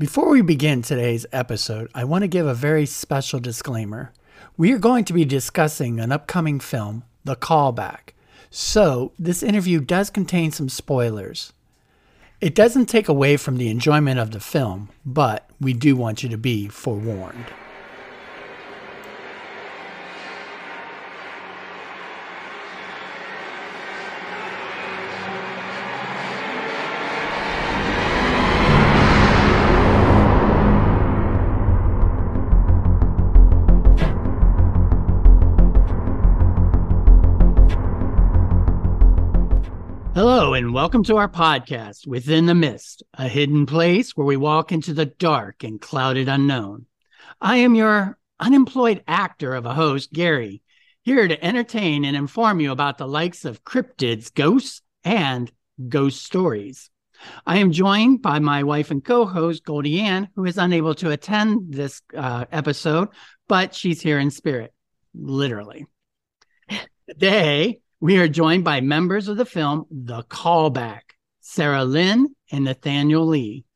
Before we begin today's episode, I want to give a very special disclaimer. We are going to be discussing an upcoming film, The Callback. So, this interview does contain some spoilers. It doesn't take away from the enjoyment of the film, but we do want you to be forewarned. And welcome to our podcast, Within the Mist, a hidden place where we walk into the dark and clouded unknown. I am your unemployed actor of a host, Gary, here to entertain and inform you about the likes of cryptids, ghosts, and ghost stories. I am joined by my wife and co host, Goldie Ann, who is unable to attend this uh, episode, but she's here in spirit, literally. Today, we are joined by members of the film The Callback, Sara Lynn and Nathaniel Lee.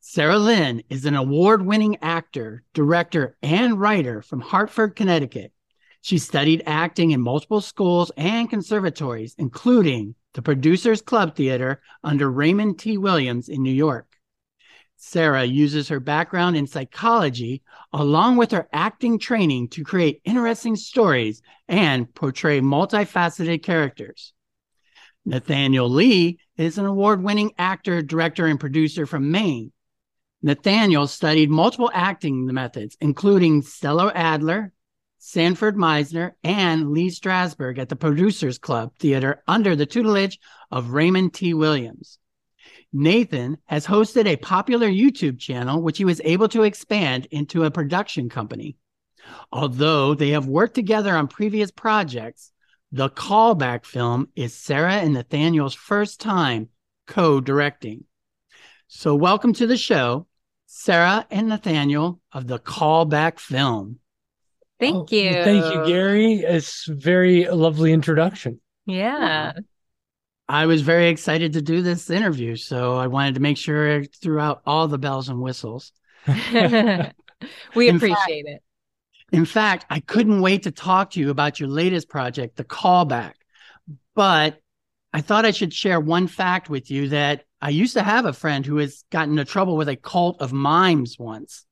Sara Lynn is an award winning actor, director, and writer from Hartford, Connecticut. She studied acting in multiple schools and conservatories, including the Producers Club Theater under Raymond T. Williams in New York. Sara uses her background in psychology along with her acting training to create interesting stories and portray multifaceted characters. Nathaniel Lee is an award winning actor, director, and producer from Maine. Nathaniel studied multiple acting methods, including Stella Adler, Sanford Meisner, and Lee Strasberg at the Producers Club Theater under the tutelage of Raymond T. Williams. Nathan has hosted a popular YouTube channel, which he was able to expand into a production company. Although they have worked together on previous projects, the callback film is Sara and Nathaniel's first time co directing. So, welcome to the show, Sara and Nathaniel of the callback film. Thank oh, you. Thank you, Gary. It's very lovely introduction. Yeah. I was very excited to do this interview, so I wanted to make sure I threw out all the bells and whistles. we in appreciate fact, it. In fact, I couldn't wait to talk to you about your latest project, The Callback. But I thought I should share one fact with you that I used to have a friend who has gotten into trouble with a cult of mimes once.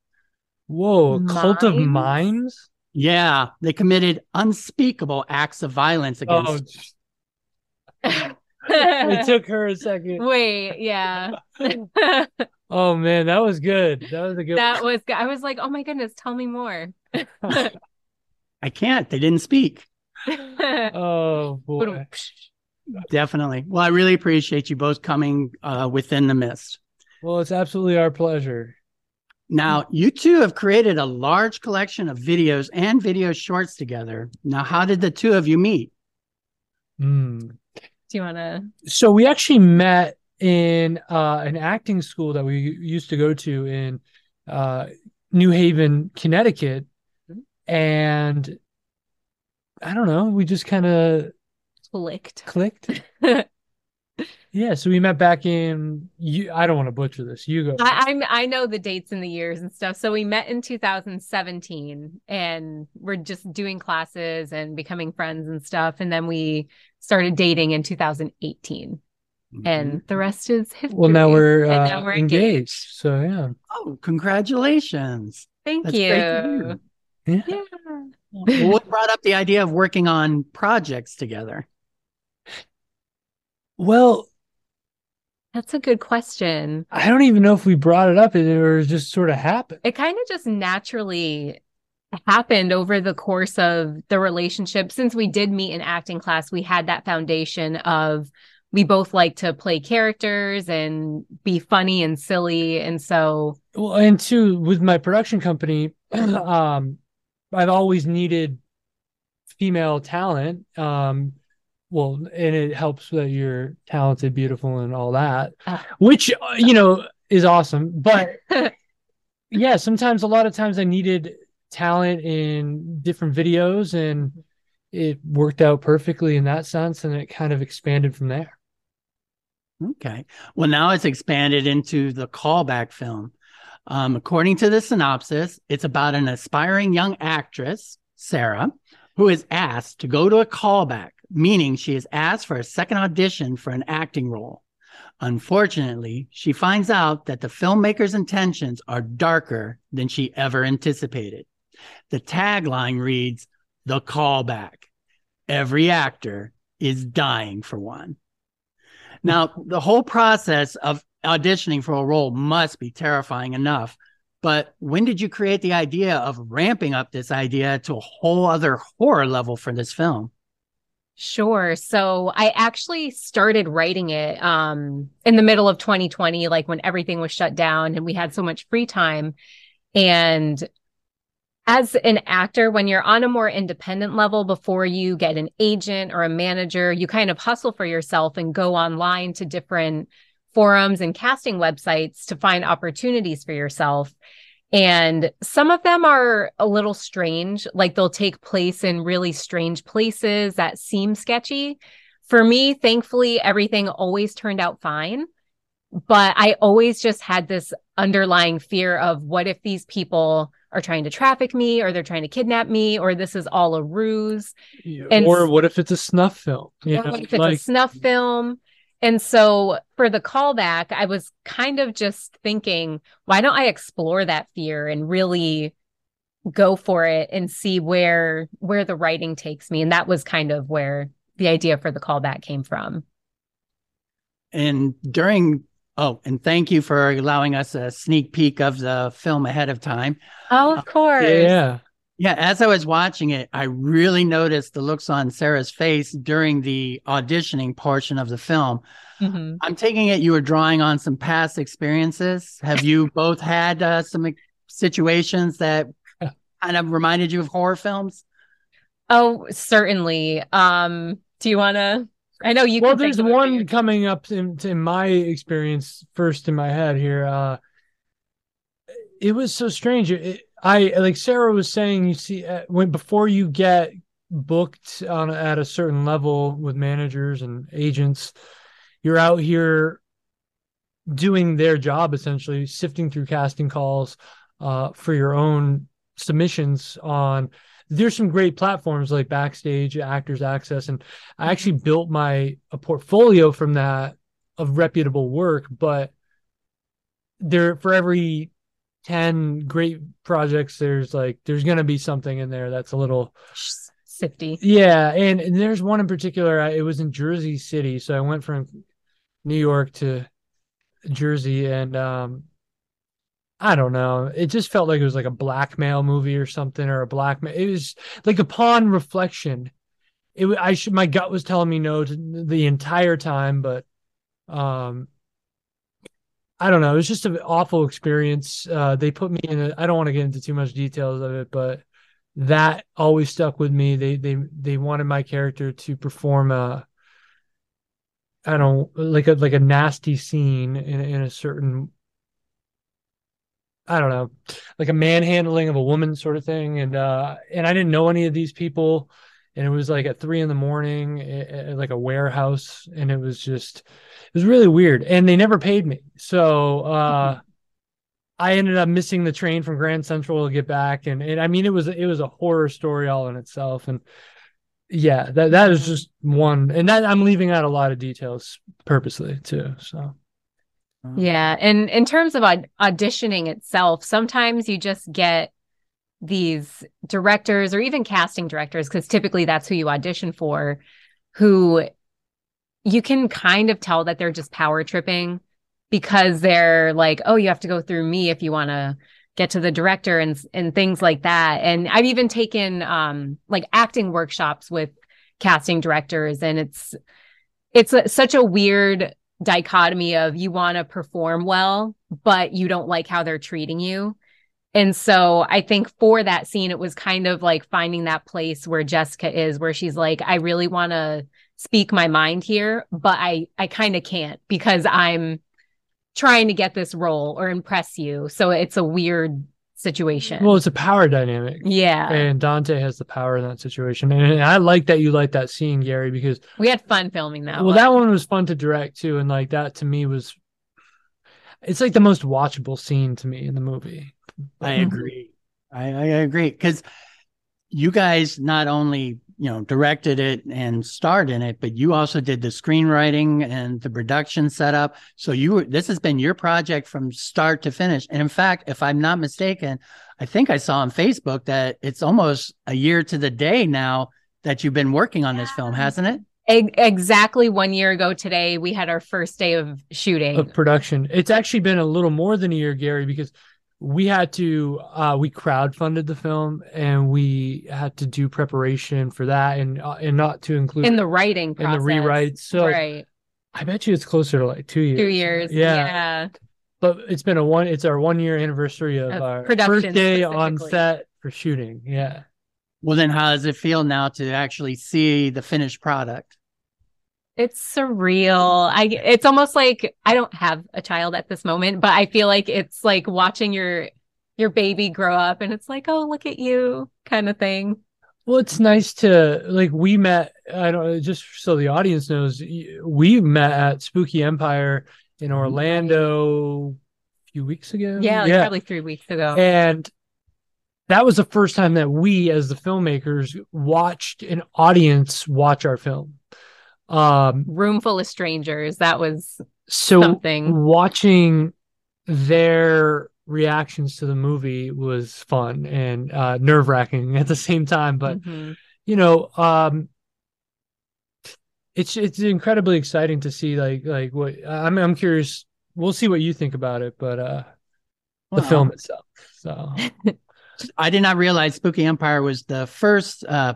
Whoa, a cult of mimes? Yeah, they committed unspeakable acts of violence oh, against. Oh. it took her a second. Wait, yeah. oh man, that was good. That was a good. That was. I was like, oh my goodness, tell me more. I can't. They didn't speak. oh boy. Definitely. Well, I really appreciate you both coming uh, within the mist. Well, it's absolutely our pleasure. Now, you two have created a large collection of videos and video shorts together. Now, how did the two of you meet? Mm, do you want to? So we actually met in uh, an acting school that we used to go to in uh, New Haven, Connecticut, and I don't know, we just kind of clicked. Clicked. yeah, so we met back in. You, I don't want to butcher this. You go. I, I I know the dates and the years and stuff. So we met in 2017, and we're just doing classes and becoming friends and stuff, and then we started dating in 2018 mm-hmm. and the rest is history. Well, now we're, uh, now we're engaged. engaged. So yeah. Oh, congratulations! Thank That's you. Yeah. yeah. what brought up the idea of working on projects together? Well, that's a good question. I don't even know if we brought it up. It just sort of happened. It kind of just naturally happened over the course of the relationship since we did meet in acting class we had that foundation of we both like to play characters and be funny and silly and so well and two with my production company um i've always needed female talent um well and it helps that you're talented beautiful and all that uh, which you know is awesome but yeah sometimes a lot of times i needed talent in different videos and it worked out perfectly in that sense and it kind of expanded from there. Okay. Well, now it's expanded into the callback film. Um, according to the synopsis, it's about an aspiring young actress, Sarah, who is asked to go to a callback, meaning she is asked for a second audition for an acting role. Unfortunately, she finds out that the filmmaker's intentions are darker than she ever anticipated. The tagline reads, The callback. Every actor is dying for one. Now, the whole process of auditioning for a role must be terrifying enough. But when did you create the idea of ramping up this idea to a whole other horror level for this film? Sure. So I actually started writing it um, in the middle of 2020, like when everything was shut down and we had so much free time. And as an actor, when you're on a more independent level before you get an agent or a manager, you kind of hustle for yourself and go online to different forums and casting websites to find opportunities for yourself. And some of them are a little strange, like they'll take place in really strange places that seem sketchy. For me, thankfully, everything always turned out fine. But I always just had this underlying fear of what if these people are trying to traffic me or they're trying to kidnap me or this is all a ruse. And or what if it's a snuff film? You know, if it's like... a snuff film? And so for the callback, I was kind of just thinking, why don't I explore that fear and really go for it and see where where the writing takes me? And that was kind of where the idea for the callback came from. And during oh, and thank you for allowing us a sneak peek of the film ahead of time. Oh, of uh, course. yeah. Yeah, as I was watching it, I really noticed the looks on Sara's face during the auditioning portion of the film. Mm-hmm. I'm taking it you were drawing on some past experiences. Have you both had uh, some situations that kind of reminded you of horror films? Oh, certainly. Um, do you want to? I know you. Well, there's one coming up in, in my experience first in my head here. Uh, it was so strange. It, I like Sara was saying, you see, uh, when before you get booked on at a certain level with managers and agents, you're out here doing their job essentially, sifting through casting calls uh, for your own submissions on. There's some great platforms like Backstage, Actors Access, and I actually built my a portfolio from that of reputable work, but there for every 10 great projects there's like there's going to be something in there that's a little sifty. Yeah and, and there's one in particular I, it was in jersey city so i went from new york to jersey and um i don't know it just felt like it was like a blackmail movie or something or a blackmail it was like upon reflection it i should my gut was telling me no to the entire time but um I don't know. It was just an awful experience. Uh, they put me in. I don't want to get into too much details of it, but that always stuck with me. They they they wanted my character to perform a. I don't like a like a nasty scene in in a certain. I don't know, like a manhandling of a woman sort of thing, and uh, and I didn't know any of these people, and it was like at three in the morning, at like a warehouse, and it was just it was really weird, and they never paid me. So uh, I ended up missing the train from Grand Central to get back, and, and I mean it was it was a horror story all in itself, and yeah, that that is just one, and that I'm leaving out a lot of details purposely too. So. Yeah, and in terms of auditioning itself, sometimes you just get these directors or even casting directors because typically that's who you audition for who you can kind of tell that they're just power tripping because they're like, oh, you have to go through me if you want to get to the director and and things like that. And I've even taken um like acting workshops with casting directors and it's it's a, such a weird dichotomy of you want to perform well but you don't like how they're treating you. And so I think for that scene it was kind of like finding that place where Jessica is where she's like I really want to speak my mind here, but I I kind of can't because I'm trying to get this role or impress you. So it's a weird situation. Well, it's a power dynamic. Yeah. And Dante has the power in that situation. And I like that you like that scene, Gary, because we had fun filming that. Well, one. that one was fun to direct too. And like that to me was it's like the most watchable scene to me in the movie. I agree. I, I agree because you guys not only you know directed it and starred in it, but you also did the screenwriting and the production setup. So you this has been your project from start to finish. And in fact, if I'm not mistaken, I think I saw on Facebook that it's almost a year to the day now that you've been working on this film, hasn't it? Exactly one year ago today, we had our first day of shooting. of production. It's actually been a little more than a year, Gary, because we had to uh we crowdfunded the film and we had to do preparation for that and uh, and not to include in the writing in the rewrites. So right. I bet you it's closer to like two years. Two years. Yeah. Yeah. But it's been a one it's our one year anniversary of Of our production first day on set for shooting. Yeah. Well, then how does it feel now to actually see the finished product? It's surreal. I it's almost like I don't have a child at this moment, but I feel like it's like watching your your baby grow up and it's like, "Oh, look at you." kind of thing. Well, it's nice to like we met. I don't just so the audience knows we met at Spooky Empire in mm-hmm. Orlando a few weeks ago. Yeah, like probably 3 weeks ago. and that was the first time that we, as the filmmakers, watched an audience watch our film. Um, Room full of strangers. That was so Something. watching their reactions to the movie was fun and uh, nerve wracking at the same time, but. Mhm. you know um it's it's incredibly exciting to see like like what i'm i'm curious we'll see what you think about it but uh the Well, film itself so I did not realize Spooky Empire was the first uh,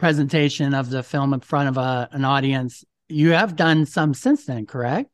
presentation of the film in front of a, an audience. You have done some since then, correct?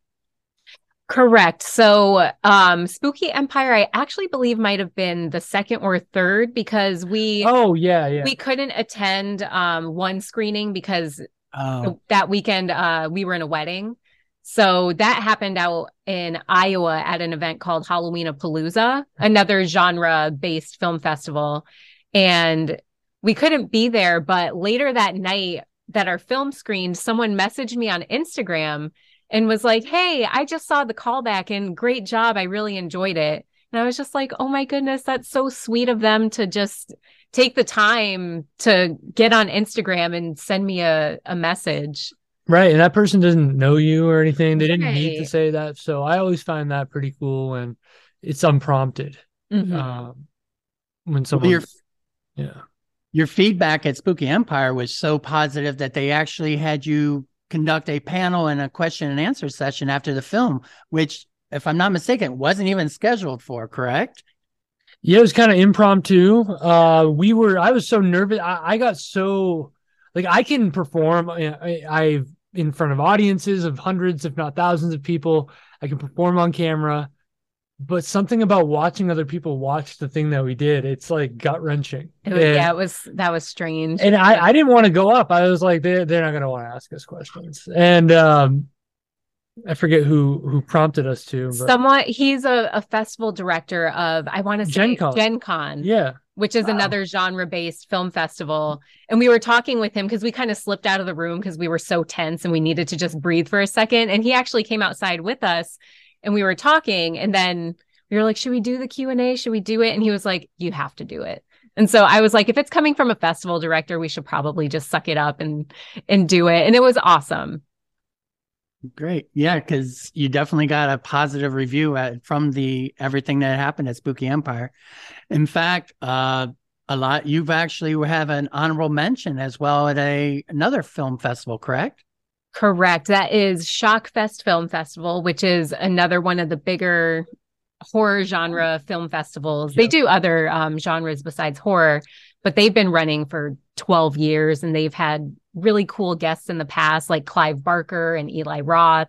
Correct. So, um, Spooky Empire, I actually believe might have been the second or third because we oh yeah yeah we couldn't attend um one screening because Oh, that weekend uh we were in a wedding. So that happened out in Iowa at an event called Halloween of Palooza, another genre based film festival. And we couldn't be there, but later that night that our film screened, someone messaged me on Instagram and was like, Hey, I just saw the callback and great job. I really enjoyed it. And I was just like, Oh my goodness, that's so sweet of them to just take the time to get on Instagram and send me a, a message. right and that person doesn't know you or anything they didn't need to say that so i always find that pretty cool and it's unprompted Mhm. um when someone your yeah your feedback at Spooky Empire was so positive that they actually had you conduct a panel and a question and answer session after the film, which, if I'm not mistaken, wasn't even scheduled for. Correct? Yeah, it was kind of impromptu. Uh, we were. I was so nervous. I, I got so like I can perform. I, I in front of audiences of hundreds, if not thousands, of people. I can perform on camera, but something about watching other people watch the thing that we did, it's like gut wrenching. Yeah, it was that was strange. and I, I didn't want to go up. I was like, they're they're not going to want to ask us questions. And um, I forget who who prompted us to. But Somewhat, he's a, a festival director of I want to say Gen Con. Gen Con, yeah, which is Wow. another genre-based film festival. And we were talking with him because we kind of slipped out of the room because we were so tense and we needed to just breathe for a second. And he actually came outside with us, and we were talking. And then we were like, "Should we do the Q and A? Should we do it?" And he was like, "You have to do it." And so I was like, if it's coming from a festival director, we should probably just suck it up and and do it. And it was awesome. Great. Yeah, because you definitely got a positive review at, from the everything that happened at Spooky Empire. In fact, uh, a lot you've actually have an honorable mention as well at a another film festival, correct? Correct. That is Shockfest Film Festival, which is another one of the bigger horror genre film festivals. They do other um, genres besides horror, but they've been running for 12 years and they've had really cool guests in the past, like Clive Barker and Eli Roth.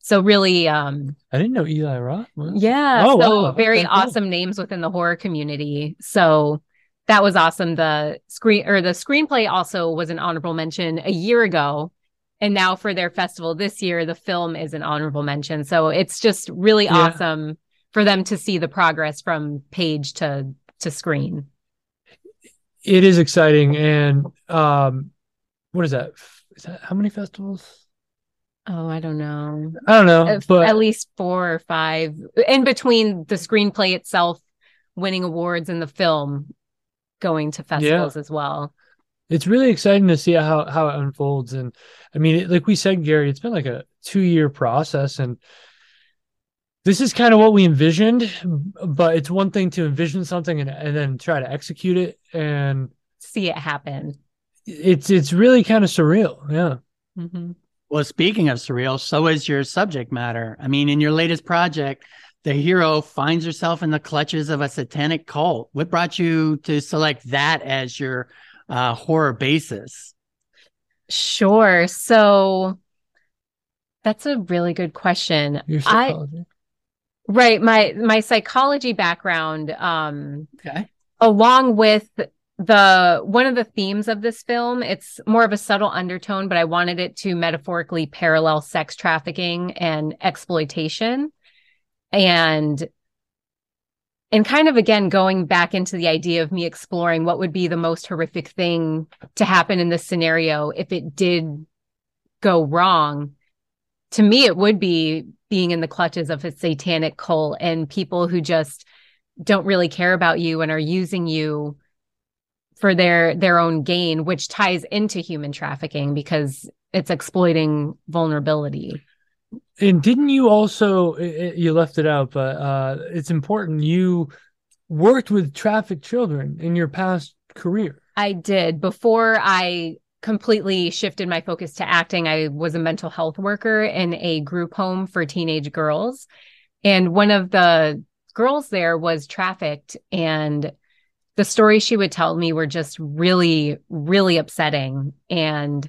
So really, um, I didn't know Eli Roth. was. yeah, Oh, so wow. very Okay, cool. awesome names within the horror community. So that was awesome. The screen or the screenplay also was an honorable mention a year ago. And now for their festival this year, the film is an honorable mention. So it's just really Yeah. awesome for them to see the progress from page to to screen. it is exciting and um what is that is that how many festivals Oh, I don't know. I don't know, Uh, but at least four or five in between the screenplay itself winning awards and the film going to festivals as well. It's really exciting to see how how it unfolds. And I mean, like we said, Gary, it's been like a two year process, and this is kind of what we envisioned. But it's one thing to envision something and and then try to execute it, and See it happen. it's it's really kind of surreal. Yeah. Mhm. Well, speaking of surreal, so is your subject matter. I mean, in your latest project, the hero finds herself in the clutches of a satanic cult. What brought you to select that as your uh, horror basis? Sure. So that's a really good question. Your I right, my my psychology background um Okay. along with the one of the themes of this film it's more of a subtle undertone but i wanted it to metaphorically parallel sex trafficking and exploitation and and kind of again going back into the idea of me exploring what would be the most horrific thing to happen in this scenario if it did go wrong to me it would be being in the clutches of a satanic cult and people who just don't really care about you and are using you for their their own gain which ties into human trafficking because it's exploiting vulnerability And didn't you also you left it out, but uh it's important you worked with trafficked children in your past career. i did. Before i completely shifted my focus to acting i was a mental health worker in a group home for teenage girls. And one of the girls there was trafficked and the stories she would tell me were just really really upsetting. And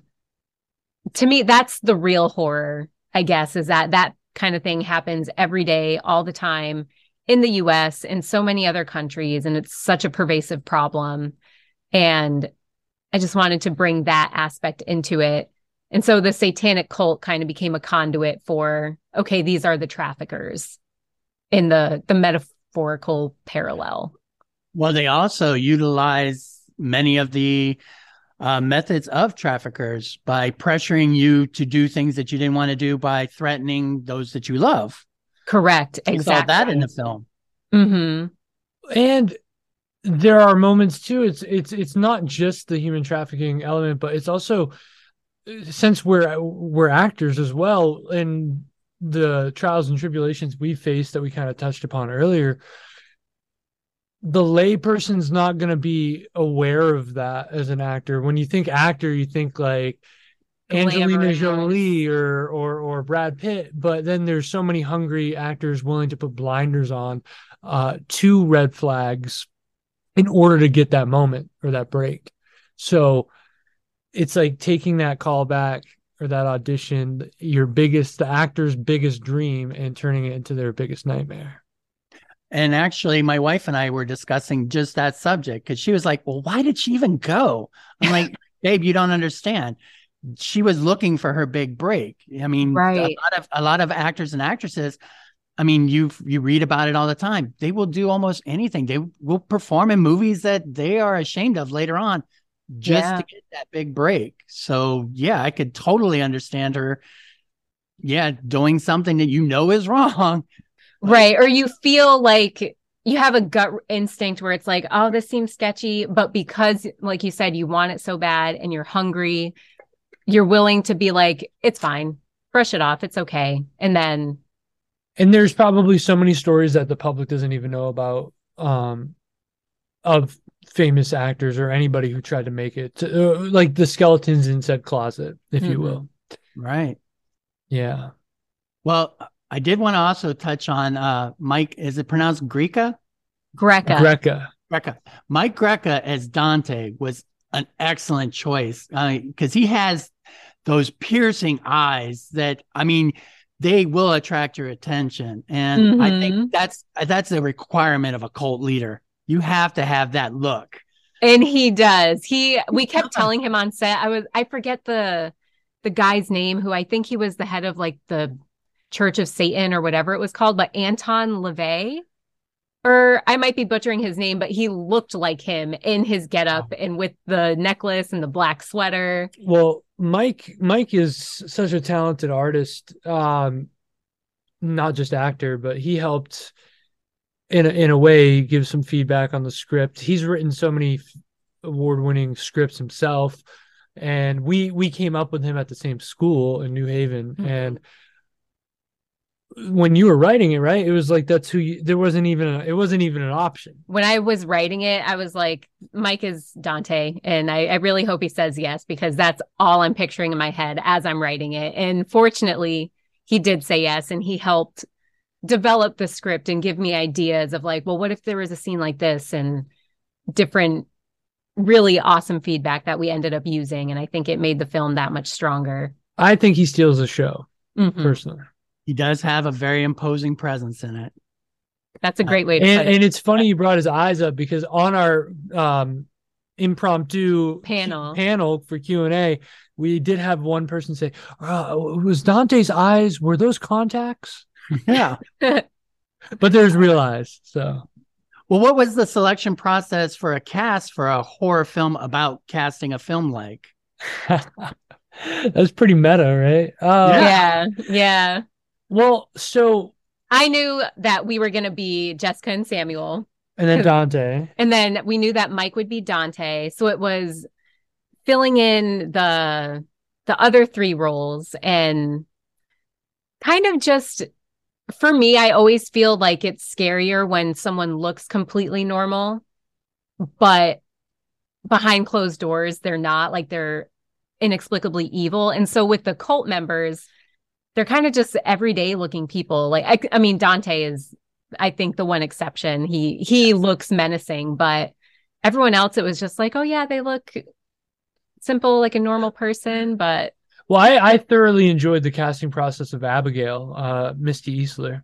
to me that's the real horror i guess is that that kind of thing happens every day all the time in the US and so many other countries and it's such a pervasive problem. And i just wanted to bring that aspect into it. And so the satanic cult kind of became a conduit for okay these are the traffickers in the the metaphorical parallel. Well, they also utilize many of the uh, methods of traffickers by pressuring you to do things that you didn't want to do by threatening those that you love. correct We exactly saw that in the film. Mm-hmm. and there are moments too it's it's it's not just the human trafficking element but it's also since we're we're actors as well and the trials and tribulations we face that we kind of touched upon earlier the layperson's not going to be aware of that as an actor when you think actor you think like Angelina Jolie or or or Brad Pitt, but then there's so many hungry actors willing to put blinders on uh to red flags in order to get that moment or that break. So it's like taking that call back or that audition, your biggest the actor's biggest dream and turning it into their biggest nightmare. And actually, my wife and I were discussing just that subject because she was like, Well, why did she even go? I'm like, Babe, you don't understand. She was looking for her big break. I mean, Right. a lot of a lot of actors and actresses. I mean, you you read about it all the time. They will do almost anything. They will perform in movies that they are ashamed of later on, just Yeah. to get that big break. So yeah, I could totally understand her. Yeah, doing something that you know is wrong. Right. Or you feel like you have a gut instinct where it's like, oh, this seems sketchy. But because, like you said, you want it so bad and you're hungry, you're willing to be like, it's fine, brush it off, it's okay. And then, And there's probably so many stories that the public doesn't even know about um of famous actors or anybody who tried to make it to, uh, like the skeletons in said closet, if you Mhm. will. Right. Yeah. Well, I did want to also touch on uh Mike. Is it pronounced Greca? Greca. Greca. Greca. Mike Greca as Dante was an excellent choice because he has those piercing eyes that I mean they will attract your attention, and I Mhm. think that's that's a requirement of a cult leader. You have to have that look. and he does. He, we kept telling him on set, I was, I forget the, the guy's name who I think he was the head of like the Church of Satan or whatever it was called, but Anton LaVey. or I might be butchering his name, but he looked like him in his getup and with the necklace and the black sweater. Well, Mike Mike is such a talented artist, um, not just actor, but he helped in a, in a way give some feedback on the script. He's written so many award-winning scripts himself, and we we came up with him at the same school in New Haven, mm-hmm. and when you were writing it, right? It was like that's who you, there wasn't even a, it wasn't even an option. When I was writing it, I was like, Mike is Dante, and I, I really hope he says yes because that's all I'm picturing in my head as I'm writing it. And fortunately, he did say yes, and he helped develop the script and give me ideas of like, well, what if there was a scene like this and different really awesome feedback that we ended up using and I think it made the film that much stronger. I think he steals the show mm-hmm. personally. He does have a very imposing presence in it. That's a great way to and, it. And it's funny you brought his eyes up because on our um, impromptu panel panel for Q and A, we did have one person say, oh, "Was Dante's eyes were those contacts?" Yeah, but there's real eyes. So, well, what was the selection process for a cast for a horror film about casting a film like? That's pretty meta, right? Uh, yeah, yeah. Well, so I knew that we were going to be Jessica and Samuel. And then Dante. And then we knew that Mike would be Dante. So it was filling in the the other three roles and kind of just for me I always feel like it's scarier when someone looks completely normal but behind closed doors they're not like they're inexplicably evil. And so with the cult members they're kind of just everyday looking people. Like I, I mean, Dante is, I think, the one exception. He he looks menacing, but everyone else, it was just like, oh yeah, they look simple, like a normal person. But well, I, I thoroughly enjoyed the casting process of Abigail, uh, Misty Eastler,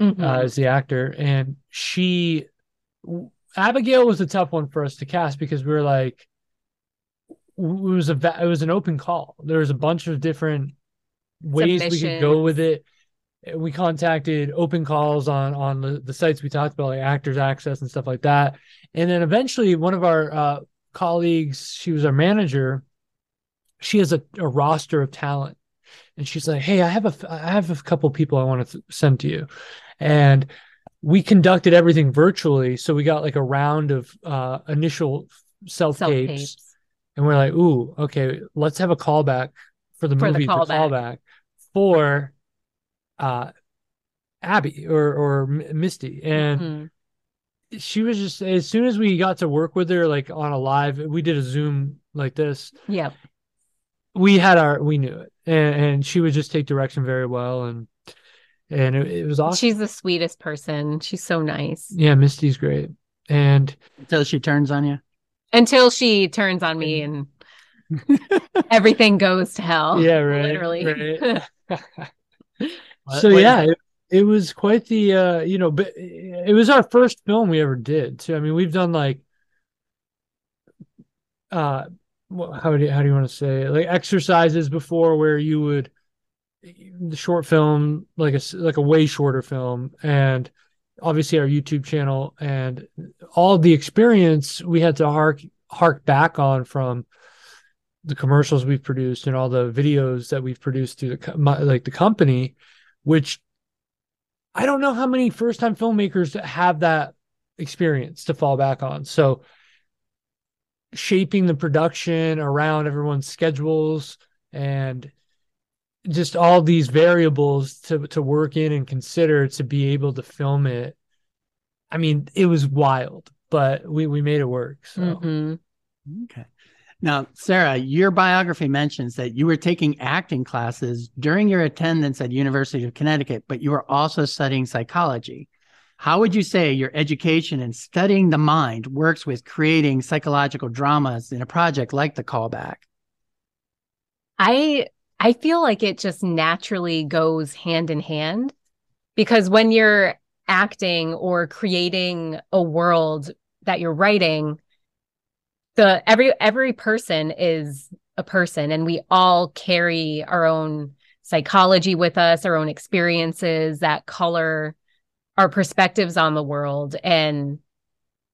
mm-hmm. uh, as the actor, and she, Abigail was a tough one for us to cast because we were like, it was a it was an open call. There was a bunch of different ways we could go with it. We contacted open calls on on the, the sites we talked about, like Actors Access and stuff like that. And then eventually, one of our uh, colleagues, she was our manager. She has a, a roster of talent, and she's like, "Hey, I have a I have a couple people I want to send to you," and we conducted everything virtually. So we got like a round of uh, initial self tapes, and we're like, "Ooh, okay, let's have a callback for the for movie, the callback. the callback for uh Abby or or Misty. And mm-hmm. she was just as soon as we got to work with her like on a live we did a zoom like this. Yeah we had our we knew it. And, and she would just take direction very well. And and it, it was awesome. She's the sweetest person. She's so nice. Yeah Misty's great. And until she turns on you? Until she turns on me and everything goes to hell. Yeah right literally. right. so yeah, it, it, was quite the uh, you know, but it was our first film we ever did. So I mean, we've done like uh how do you, how do you want to say it? like exercises before where you would the short film like a like a way shorter film and obviously our YouTube channel and all the experience we had to hark hark back on from the commercials we've produced and all the videos that we've produced through the my, like the company which i don't know how many first time filmmakers have that experience to fall back on. So shaping the production around everyone's schedules and just all these variables to to work in and consider to be able to film it i mean it was wild but we we made it work so. Mm-hmm. okay now, Sara, your biography mentions that you were taking acting classes during your attendance at University of Connecticut, but you were also studying psychology. How would you say your education in studying the mind works with creating psychological dramas in a project like The Callback? I I feel like it just naturally goes hand in hand because when you're acting or creating a world that you're writing, the every every person is a person and we all carry our own psychology with us our own experiences that color our perspectives on the world. And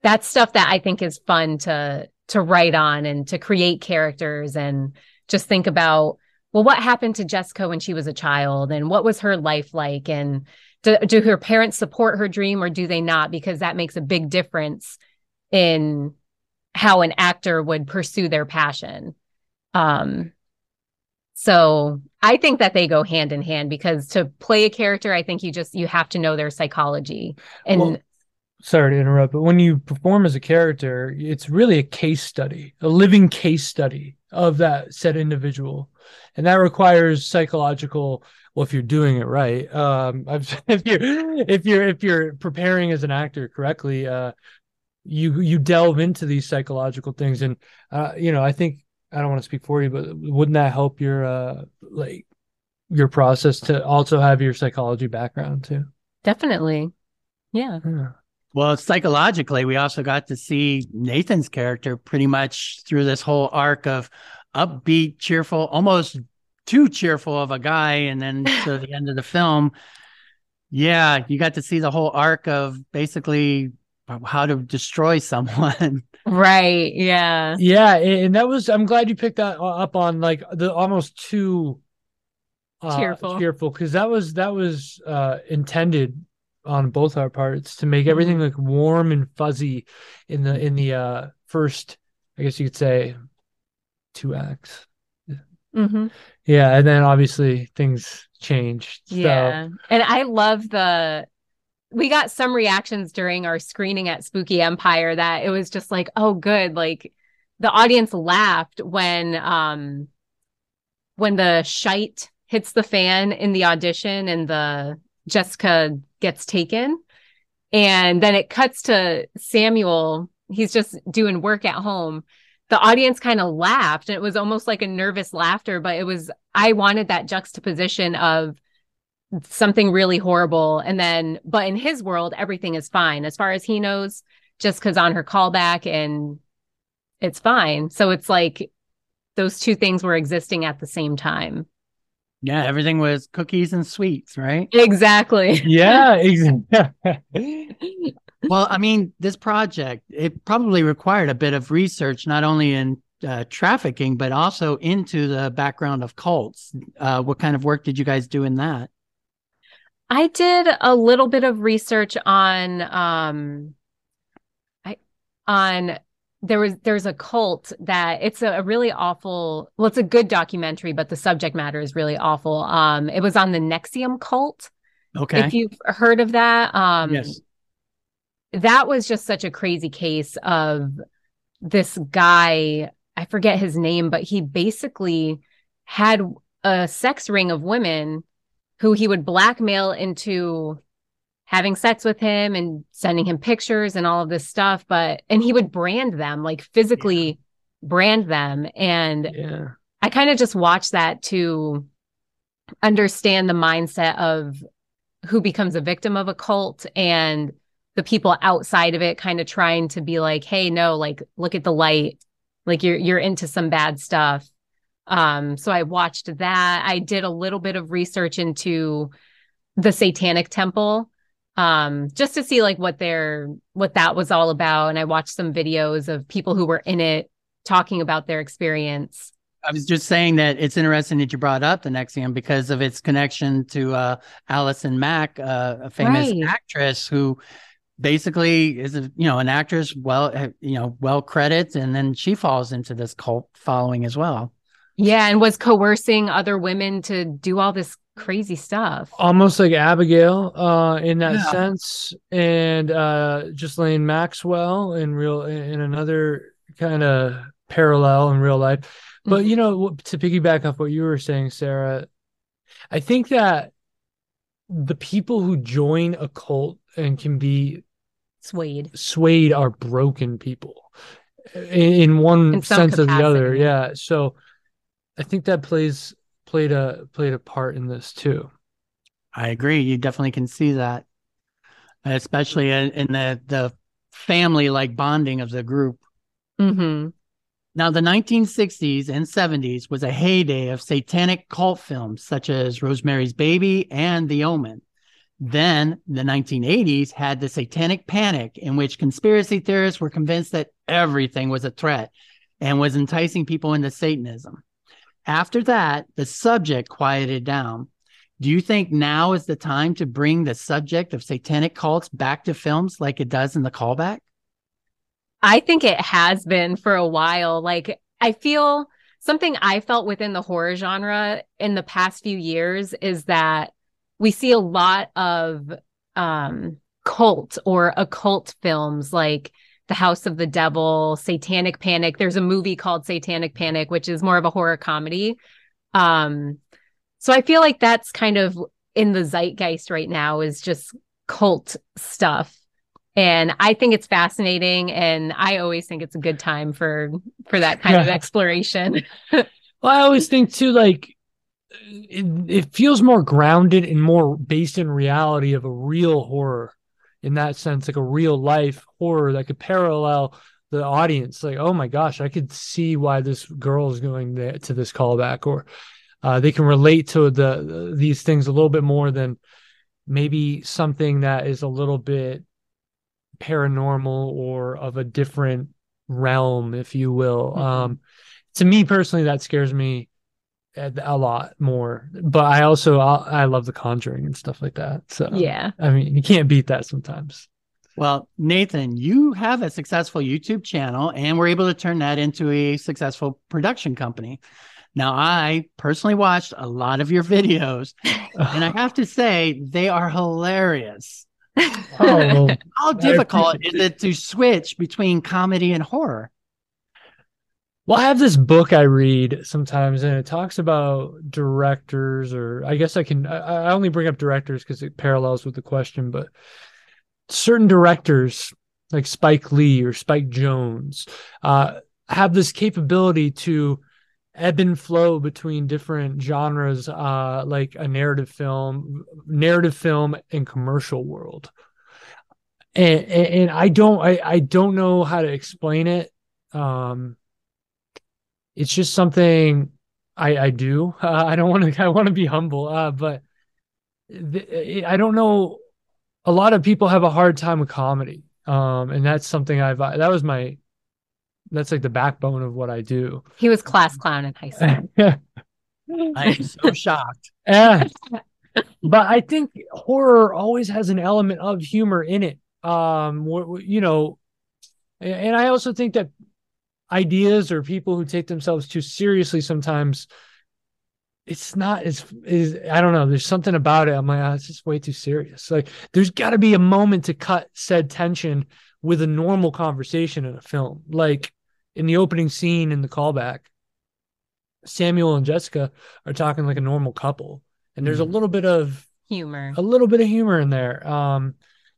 that's stuff that I think is fun to to write on and to create characters and just think about well what happened to Jessica when she was a child? And what was her life like? And do, do her parents support her dream or do they not? Because that makes a big difference in how an actor would pursue their passion um so I think that they go hand in hand because to play a character, I think you just you have to know their psychology. And well, sorry to interrupt, but when you perform as a character, it's really a case study, a living case study of that said individual. And that requires psychological well if you're doing it right um if you're if you're if you're preparing as an actor correctly uh you you delve into these psychological things and uh you know i think I don't want to speak for you, but wouldn't that help your uh like your process to also have your psychology background too? Definitely. Yeah. yeah. Well, psychologically, we also got to see Nathan's character pretty much through this whole arc of upbeat, cheerful, almost too cheerful of a guy. And then to the end of the film, yeah, you got to see the whole arc of basically how to destroy someone. Right. Yeah. Yeah, and that was I'm glad you picked that up on like the almost too uh, cheerful cheerful because that was that was uh intended on both our parts to make everything mm-hmm. like warm and fuzzy in the in the uh first I guess you could say two acts. Mm-hmm. Yeah, and then obviously things changed. Yeah, so. and I love the we got some reactions during our screening at Spooky Empire that it was just like, oh, good. Like the audience laughed when um when the shite hits the fan in the audition and the Jessica gets taken. And then it cuts to Samuel. He's just doing work at home. The audience kind of laughed and it was almost like a nervous laughter, but it was, I wanted that juxtaposition of something really horrible. And then but in his world everything is fine. As far as he knows just because on her callback and it's fine. So it's like those two things were existing at the same time. Yeah everything was cookies and sweets right? Exactly. Yeah exactly well i mean this project it probably required a bit of research not only in uh, trafficking but also into the background of cults. Uh, what kind of work did you guys do in that I did a little bit of research on um I on there was there's a cult that it's a, a, really awful well it's a good documentary but the subject matter is really awful. Um it was on the NXIVM cult. Okay. if you've heard of that um yes. that was just such a crazy case of this guy i forget his name but he basically had a sex ring of women who he would blackmail into having sex with him and sending him pictures and all of this stuff but and he would brand them like physically yeah. brand them and yeah. i kind of just watched that to understand the mindset of who becomes a victim of a cult and the people outside of it kind of trying to be like hey no like look at the light like you're you're into some bad stuff um, so I watched that. I did a little bit of research into the Satanic Temple um just to see like what their what that was all about and I watched some videos of people who were in it talking about their experience. I was just saying that it's interesting that you brought up the NXIVM because of its connection to uh, Allison Mack, uh, a famous right. actress who basically is a you know an actress well you know well credits and then she falls into this cult following as well yeah, and was coercing other women to do all this crazy stuff. Almost like Abigail uh in that yeah. sense and uh Ghislaine Maxwell in real in another kind of parallel in real life. But mm-hmm. you know to piggyback off what you were saying Sara, I think that the people who join a cult and can be swayed swayed are broken people in, in one in sense capacity. or the other. Yeah. So I think that plays played a played a part in this too. I agree. You definitely can see that, especially in, in the the family like bonding of the group. Mm-hmm. Now, the 1960s and 70s was a heyday of satanic cult films such as Rosemary's Baby and The Omen. Then the 1980s had the satanic panic, in which conspiracy theorists were convinced that everything was a threat and was enticing people into Satanism. After that, the subject quieted down. Do you think now is the time to bring the subject of satanic cults back to films like it does in the callback? I think it has been for a while. Like, I feel something I felt within the horror genre in the past few years is that we see a lot of um cult or occult films like The House of the Devil, Satanic Panic. There's a movie called Satanic Panic, which is more of a horror comedy. Um, so I feel like that's kind of in the zeitgeist right now is just cult stuff. And I think it's fascinating and I always think it's a good time for for that kind yeah. of exploration. well, I always think too like it, it feels more grounded and more based in reality of a real horror in that sense, like a real life horror that could parallel the audience. Like, oh my gosh, I could see why this girl is going there to this callback, or uh, they can relate to the these things a little bit more than maybe something that is a little bit paranormal or of a different realm, if you will. Mm-hmm. Um, to me personally, that scares me a lot more. But I also I love The Conjuring and stuff like that. So yeah, I mean you can't beat that sometimes. Well, Nathan, you have a successful YouTube channel, and we're able to turn that into a successful production company. Now, I personally watched a lot of your videos, and I have to say they are hilarious. Oh, How difficult is it to switch between comedy and horror? Well, I have this book I read sometimes, and it talks about directors, or I guess I can, I, I only bring up directors because it parallels with the question, but certain directors like Spike Lee or Spike Jonze uh, have this capability to ebb and flow between different genres, uh, like a narrative film, narrative film, and commercial world. And, and, and I don't, I, I don't know how to explain it. Um, it's just something I, I do. Uh, I don't want to. I want to be humble, uh, but th- I don't know. A lot of people have a hard time with comedy, um, and that's something I've. That was my. That's like the backbone of what I do. He was class clown in high school. I'm so shocked. Yeah. but I think horror always has an element of humor in it. Um, you know, and I also think that ideas or people who take themselves too seriously sometimes it's not as is I don't know. There's something about it. I'm like, oh, it's just way too serious. Like, there's got to be a moment to cut said tension with a normal conversation in a film. Like in the opening scene in the callback, Samuel and Jessica are talking like a normal couple, and there's mm. a little bit of humor, a little bit of humor in there, um,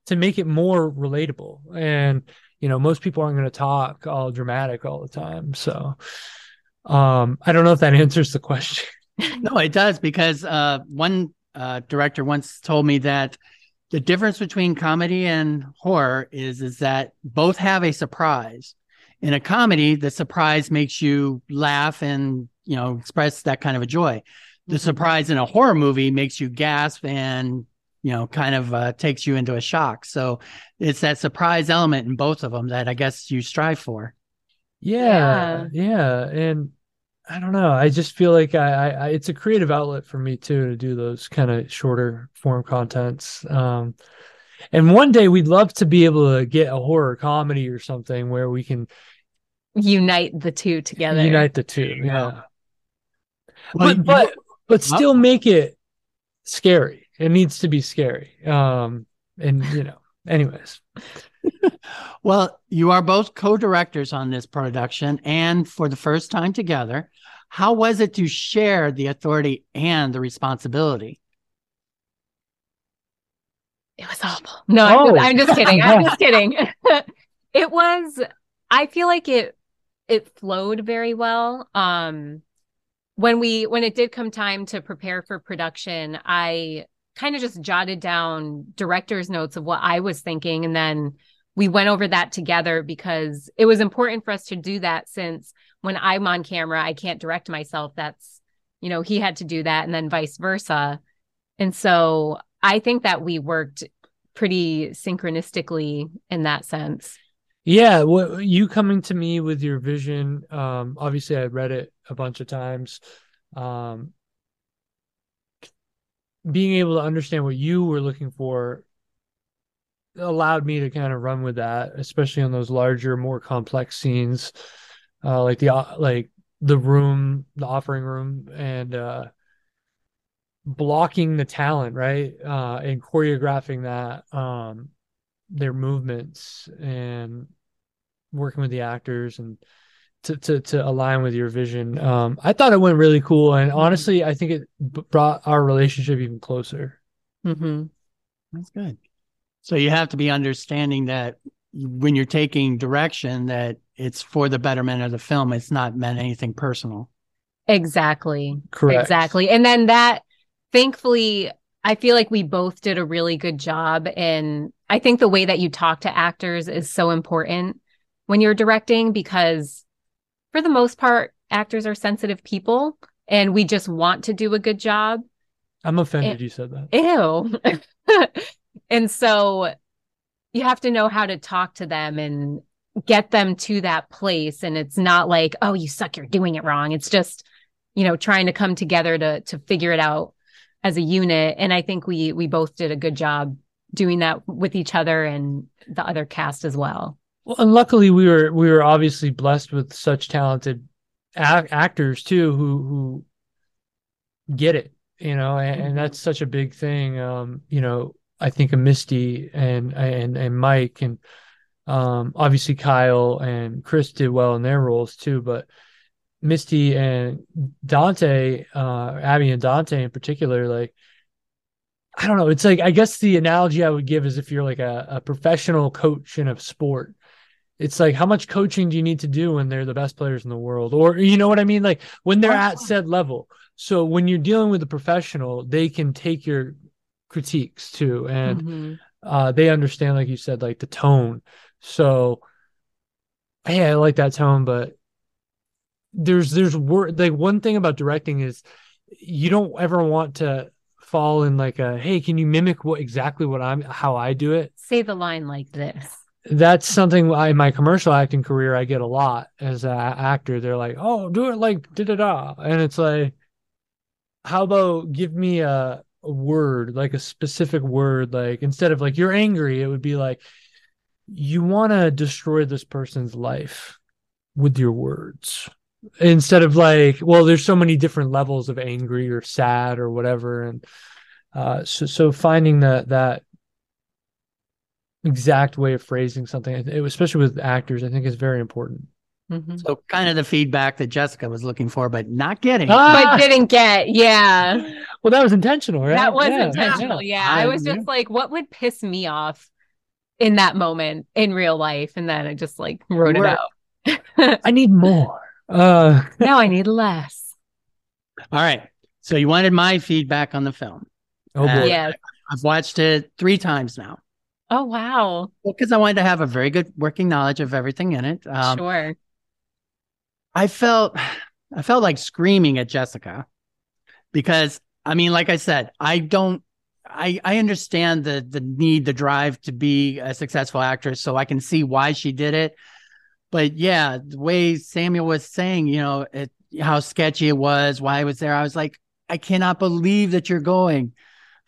to make it more relatable. And you know most people aren't going to talk all dramatic all the time. So um i don't know if that answers the question. No it does because uh one uh director once told me that the difference between comedy and horror is is that both have a surprise. In a comedy the surprise makes you laugh and you know express that kind of a joy. The mm-hmm. surprise in a horror movie makes you gasp and you know, kind of uh, takes you into a shock. So it's that surprise element in both of them that I guess you strive for. Yeah, yeah, yeah. and I don't know. I just feel like I, I, it's a creative outlet for me too to do those kind of shorter form contents. Um, and one day we'd love to be able to get a horror comedy or something where we can unite the two together. Unite the two, yeah. Well, but but but still make it scary it needs to be scary. Um, and you know, anyways. well, you are both co-directors on this production, and for the first time together, how was it to share the authority and the responsibility? It was awful. No, oh. I'm, just, I'm just kidding. I'm just kidding. it was. I feel like it it flowed very well. Um, when we when it did come time to prepare for production, I kind of just jotted down director's notes of what I was thinking. And then we went over that together because it was important for us to do that since when I'm on camera, I can't direct myself. That's, you know, he had to do that and then vice versa. And so I think that we worked pretty synchronistically in that sense. Yeah, well, you coming to me with your vision. Um, obviously, I read it a bunch of times. Um, being able to understand what you were looking for allowed me to kind of run with that, especially on those larger, more complex scenes, uh, like the like the room, the offering room, and uh, blocking the talent, right, uh, and choreographing that, um, their movements, and working with the actors and. To, to, to align with your vision. Um, I thought it went really cool. And Mm-hmm. honestly, I think it b- brought our relationship even closer. Mm-hmm. That's good. So you have to be understanding that when you're taking direction, that it's for the betterment of the film. It's not meant anything personal. Exactly. Correct. Exactly. And then that, thankfully, I feel like we both did a really good job. And I think the way that you talk to actors is so important when you're directing because, for the most part, actors are sensitive people and we just want to do a good job. I'm offended It- you said that. Ew. and so you have to know how to talk to them and get them to that place. And it's not like, oh, you suck, you're doing it wrong. It's just, you know, trying to come together to to figure it out as a unit. And I think we we both did a good job doing that with each other and the other cast as well. Well, and luckily we were we were obviously blessed with such talented ac- actors too who who get it, you know, and, and that's such a big thing. Um, you know, I think of Misty and and and Mike and um obviously Kyle and Chris did well in their roles too, but Misty and Dante, uh, Abby and Dante in particular, like I don't know. It's like I guess the analogy I would give is if you're like a, a professional coach in a sport, it's like how much coaching do you need to do when they're the best players in the world? Or you know what I mean? Like when they're at said level. So when you're dealing with a professional, they can take your critiques too. And Mhm. uh, they understand, like you said, like the tone. So, hey, I like that tone, but there's there's word like one thing about directing is you don't ever want to fall in like a hey, can you mimic what exactly what I'm how I do it? Say the line like this. That's something I, in my commercial acting career I get a lot as an actor. They're like, oh, do it like da da da, and it's like, how about give me a, a word like a specific word like instead of like you're angry, it would be like you want to destroy this person's life with your words instead of like well there's so many different levels of angry or sad or whatever and uh so so finding that that exact way of phrasing something it- especially with actors i think is very important Mhm. So kind of the feedback that Jessica was looking for, but not getting. Ah! But didn't get, yeah. well that was intentional right That was Yeah, intentional. Yeah. I I was knew. just like, what would piss me off in that moment in real life? And then I just like wrote it out. i need more uh now I need less. All right. So you wanted my feedback on the film. oh boy Yeah. I've watched it three times now. Oh, wow. Well, because I wanted to have a very good working knowledge of everything in it. Um, sure. I felt I felt like screaming at Jessica because I mean, like I said, I don't I I understand the the need, the drive to be a successful actress, so I can see why she did it. But yeah, the way Samuel was saying, you know, it, how sketchy it was, why I was there, I was like, I cannot believe that you're going.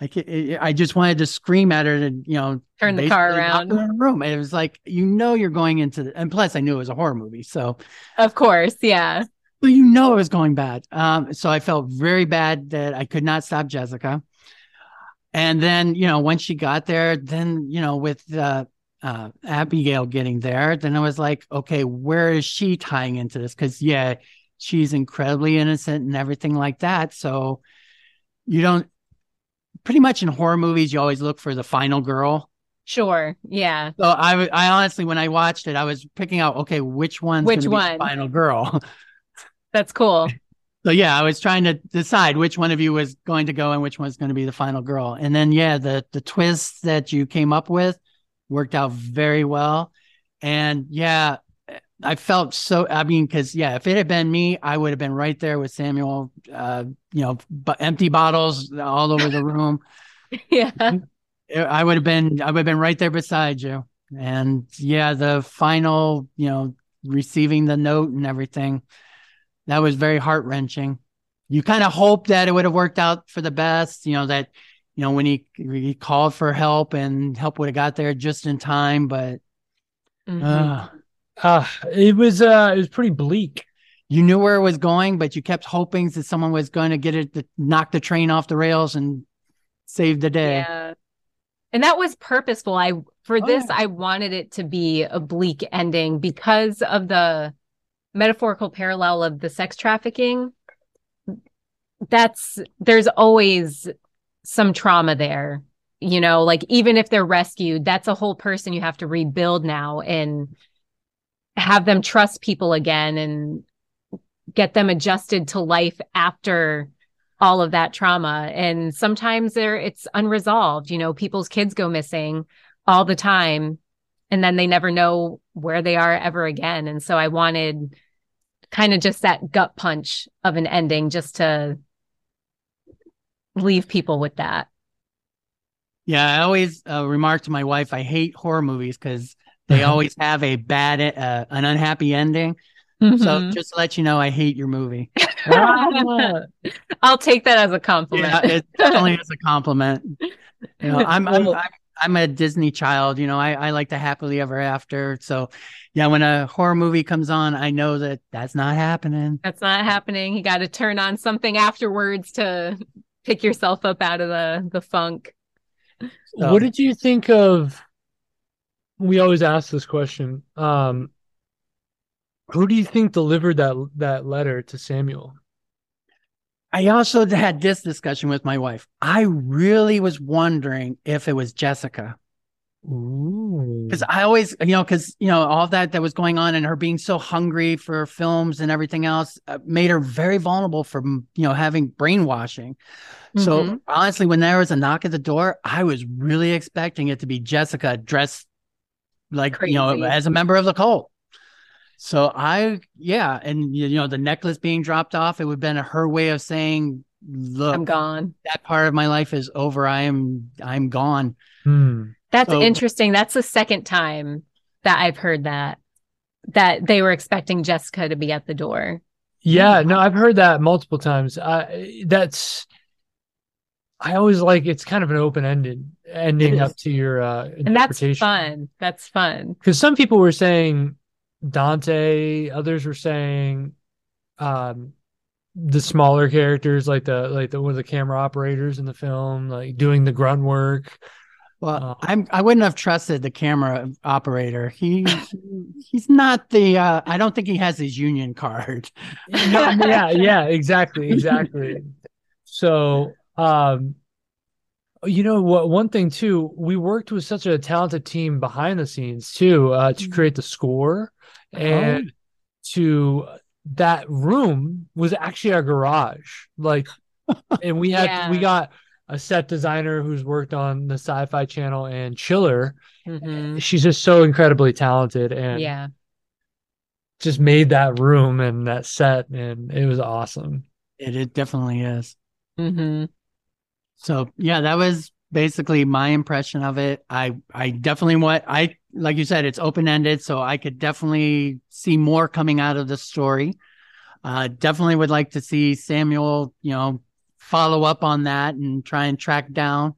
I can, I just wanted to scream at her and you know Turn the car around. in the room. It was like you know you're going into the, and plus I knew it was a horror movie, so Of course. Yeah. well, you know it was going bad. Um, so I felt very bad that I could not stop Jessica. And then, you know, when she got there, then, you know, with uh, uh, Abigail getting there, then I was like, okay, where is she tying into this? Because, yeah, she's incredibly innocent and everything like that. So you don't, pretty much in horror movies, you always look for the final girl. Sure. Yeah. So I, I honestly, when I watched it, I was picking out, okay, which one's Which gonna be the one? final girl. That's cool. So yeah, I was trying to decide which one of you was going to go and which one's going to be the final girl. And then yeah, the the twist that you came up with worked out very well. And yeah, I felt so I mean cuz yeah, if it had been me, I would have been right there with Samuel uh you know, but empty bottles all over the room. yeah. I would have been I would have been right there beside you. And yeah, the final, you know, receiving the note and everything, that was very heart wrenching. You kind of hope that it would have worked out for the best, you know, that, you know, when he, he called for help and help would have got there just in time, but Mhm. uh, Uh, it was uh it was pretty bleak. you knew where it was going, but you kept hoping that someone was going to get it to knock the train off the rails and save the day. Yeah. And that was purposeful. I for Oh, this yeah. I wanted it to be a bleak ending because of the metaphorical parallel of the sex trafficking. That's there's always some trauma there. You know, like even if they're rescued, that's a whole person you have to rebuild now and have them trust people again and get them adjusted to life after all of that trauma. And sometimes there it's unresolved you know people's kids go missing all the time and then they never know where they are ever again. And so i wanted kind of just that gut punch of an ending just to leave people with that. Yeah, I always uh, remark to my wife, I hate horror movies because they always have a bad, uh, an unhappy ending. So Mhm. just to let you know, I hate your movie. I'll take that as a compliment Yeah, it definitely is a compliment. You know, I'm, I'm, I'm, I'm a Disney child. You know, I, I like the happily ever after. So, yeah, when a horror movie comes on, I know that that's not happening. that's not happening you got to turn on something afterwards to pick yourself up out of the the funk So- What did you think of? We always ask this question. Um, who do you think delivered that that letter to Samuel? I also had this discussion with my wife. I really was wondering if it was Jessica. Because I always, you know, because you know all that that was going on, and her being so hungry for films and everything else uh, made her very vulnerable from you know having brainwashing. So Mhm. honestly, when there was a knock at the door, I was really expecting it to be Jessica dressed like you know as a member of the cult. So I, yeah, and you know the necklace being dropped off, it would have been her way of saying, "Look, i'm gone that part of my life is over. I am, I'm gone." Hmm. That's So- interesting. That's the second time that I've heard that that they were expecting Jessica to be at the door. Yeah, no, I've heard that multiple times. I that's I always like it's kind of an open ended ending up to your uh And that's fun. That's fun. Because some people were saying Dante, others were saying um the smaller characters like the like the one of the camera operators in the film, like doing the grunt work. Well, Uh, I'm I wouldn't have trusted the camera operator. He he's not the uh I don't think he has his union card. No, yeah, yeah, exactly, exactly. So, um, you know what? One thing too, we worked with such a talented team behind the scenes too, uh, to create the score, and to that room was actually our garage. Like, and we had we got a set designer who's worked on the Sci-Fi Channel and Chiller. Mhm. She's just so incredibly talented and Yeah. just made that room and that set, and it was awesome. It, it definitely is. hmm So yeah, that was basically my impression of it. I I definitely want I like you said, it's open ended, so I could definitely see more coming out of the story. Uh, definitely would like to see Samuel, you know, follow up on that and try and track down.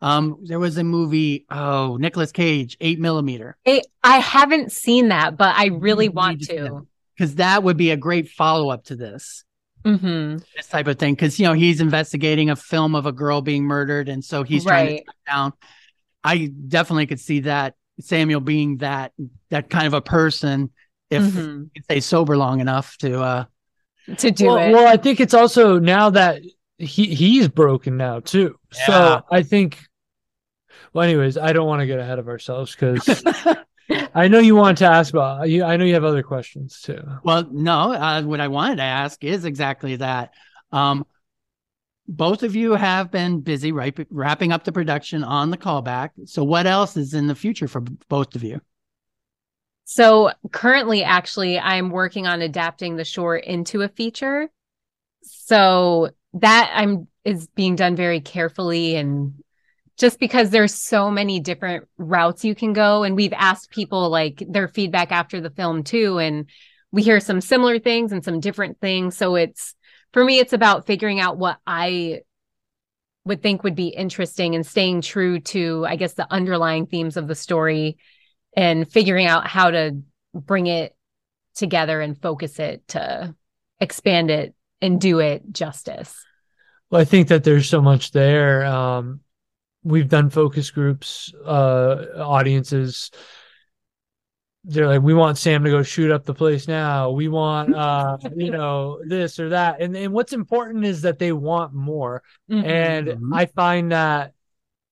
Um, there was a movie, oh, Nicolas Cage, eight millimeter. I, I haven't seen that, but I really want to see that. to. because that would be a great follow up to this hmm this type of thing because you know he's investigating a film of a girl being murdered and so he's trying to Right. down i definitely could see that samuel being that that kind of a person if Mhm. you stay sober long enough to uh To do well, it. well, I think it's also now that he he's broken now too. Yeah. So I think. Well, anyways, I don't want to get ahead of ourselves because I know you want to ask about. You, I know you have other questions too. well no uh, what i wanted to ask is exactly that um both of you have been busy right, wrapping up the production on the callback so what else is in the future for both of you So currently, actually, I'm working on adapting the short into a feature. So that I'm is being done very carefully and just because there's so many different routes you can go. And we've asked people like their feedback after the film too and we hear some similar things and some different things. So it's for me it's about figuring out what i would think would be interesting and staying true to i guess the underlying themes of the story and figuring out how to bring it together and focus it to expand it and do it justice. Well i think that there's so much there. Um we've done focus groups, uh, audiences. They're like, we want Sam to go shoot up the place now. We want, uh, you know, this or that. And and what's important is that they want more. Mm-hmm. And I find that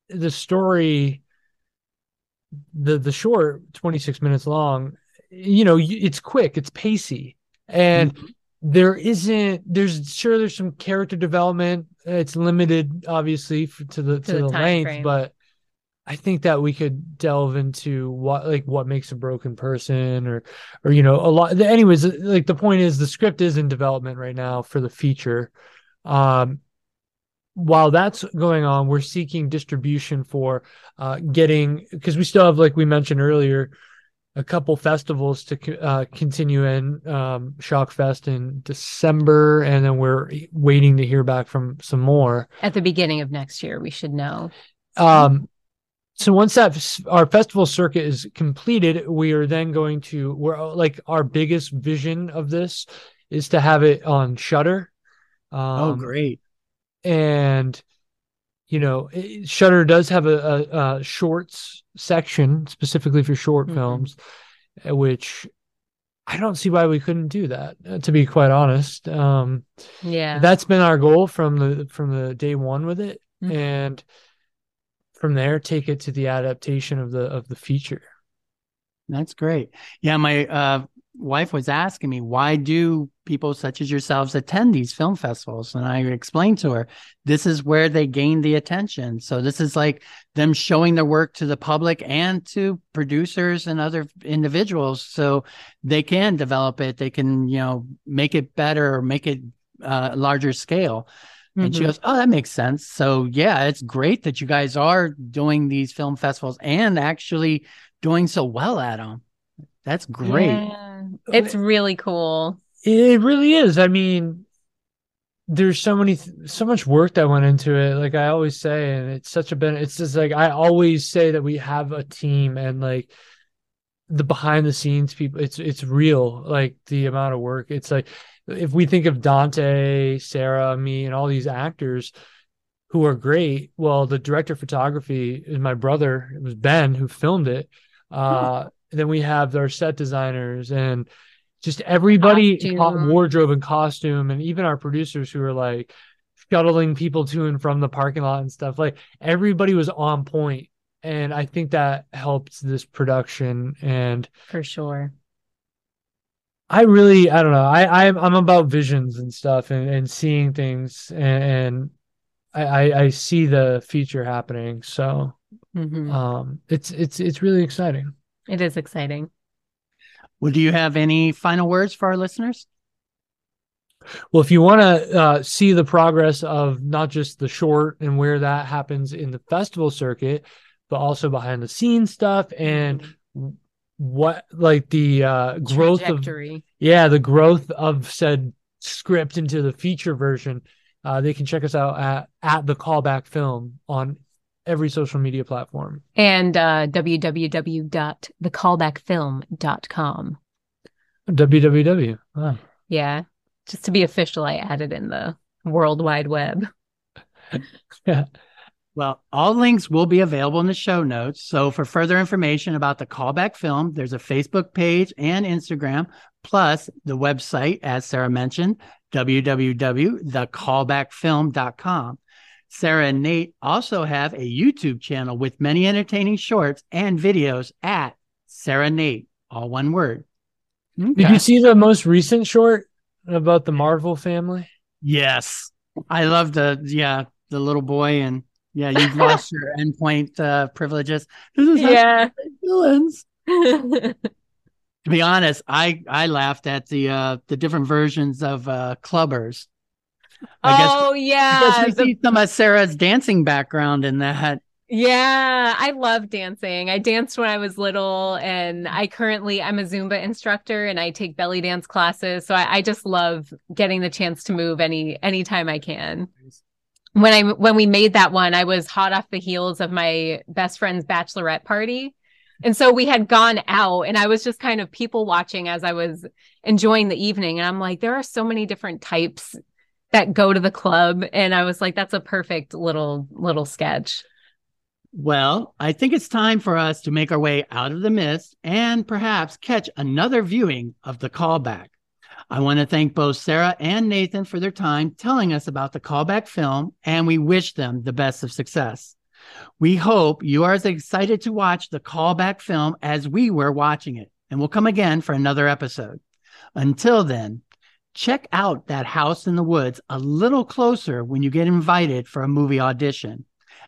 the story, the the short, twenty six minutes long, you know, it's quick, it's pacey, and. Mm-hmm there isn't there's sure there's some character development it's limited obviously for, to the to, to the, the length frame. but i think that we could delve into what like what makes a broken person or or you know a lot anyways like the point is the script is in development right now for the feature um while that's going on we're seeking distribution for uh getting because we still have like we mentioned earlier a couple festivals to uh, continue in um, Shock Fest in December, and then we're waiting to hear back from some more at the beginning of next year. We should know. Um, so once that our festival circuit is completed, we are then going to we're like our biggest vision of this is to have it on Shudder. Oh, um, oh, great! And you know, Shudder does have a, a, a, shorts section specifically for short mm-hmm. films, uh, which I don't see why we couldn't do that. Uh, to be quite honest, um, yeah, that's been our goal from the from the day one with it, mm-hmm. and from there take it to the adaptation of the of the feature. That's great. Yeah, my uh, wife was asking me, why do people such as yourselves attend these film festivals? And I explained to her, this is where they gain the attention. So this is like them showing their work to the public and to producers and other individuals so they can develop it. They can, you know, make it better or make it uh, larger scale. And mm-hmm. she goes, Oh, that makes sense. So, yeah, it's great that you guys are doing these film festivals and actually doing so well at them. That's great. Yeah, it's really cool. It really is. I mean, there's so many so much work that went into it like i always say and it's such a benefit. it's just like i always say that we have a team and like the behind the scenes people it's it's real like the amount of work it's like if we think of dante sara me and all these actors who are great well the director of photography is my brother it was ben who filmed it uh then we have our set designers. And just everybody wardrobe and costume and even our producers who are like shuttling people to and from the parking lot and stuff like everybody was on point. And i think that helped this production. And for sure. I really i don't know i i'm, I'm about visions and stuff and, and seeing things and, and I, I, I see the future happening. So mm-hmm. um it's it's it's really exciting it is exciting. Well, do you have any final words for our listeners? Well, if you want to uh, see the progress of not just the short and where that happens in the festival circuit, but also behind the scenes stuff and what like the uh, growth of yeah the growth of said script into the feature version, uh, they can check us out at at the callback film on every social media platform. And uh, www.thecallbackfilm.com. www. Oh. Yeah. Just to be official, I added in the World Wide Web. yeah. Well, all links will be available in the show notes. So, for further information about the callback film, there's a Facebook page and Instagram, plus the website, as Sara mentioned, www.thecallbackfilm.com. Sara and Nate also have a YouTube channel with many entertaining shorts and videos at Sara Nate, all one word. Okay. Did you see the most recent short about the Marvel family? Yes. I love the yeah, the little boy and yeah, you've lost your endpoint uh, privileges. yeah. Villains. to be honest, I I laughed at the uh the different versions of uh clubbers oh guess, yeah, because we the... see some of Sara's dancing background in that. Yeah, I love dancing. I danced when I was little, and I currently I'm a Zumba instructor and I take belly dance classes. So I, I just love getting the chance to move any anytime I can. When I when we made that one, I was hot off the heels of my best friend's bachelorette party. And so we had gone out and I was just kind of people watching as I was enjoying the evening. And I'm like, there are so many different types that go to the club. And I was like, that's a perfect little little sketch. Well, I think it's time for us to make our way out of the mist and perhaps catch another viewing of the callback. I want to thank both Sara and Nathan for their time telling us about the callback film, and we wish them the best of success. We hope you are as excited to watch the callback film as we were watching it, and we'll come again for another episode. Until then, check out that house in the woods a little closer when you get invited for a movie audition,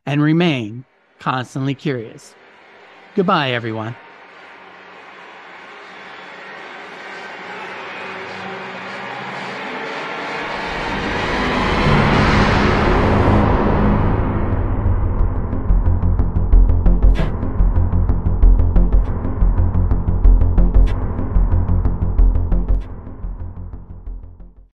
and remain constantly curious. Goodbye, everyone.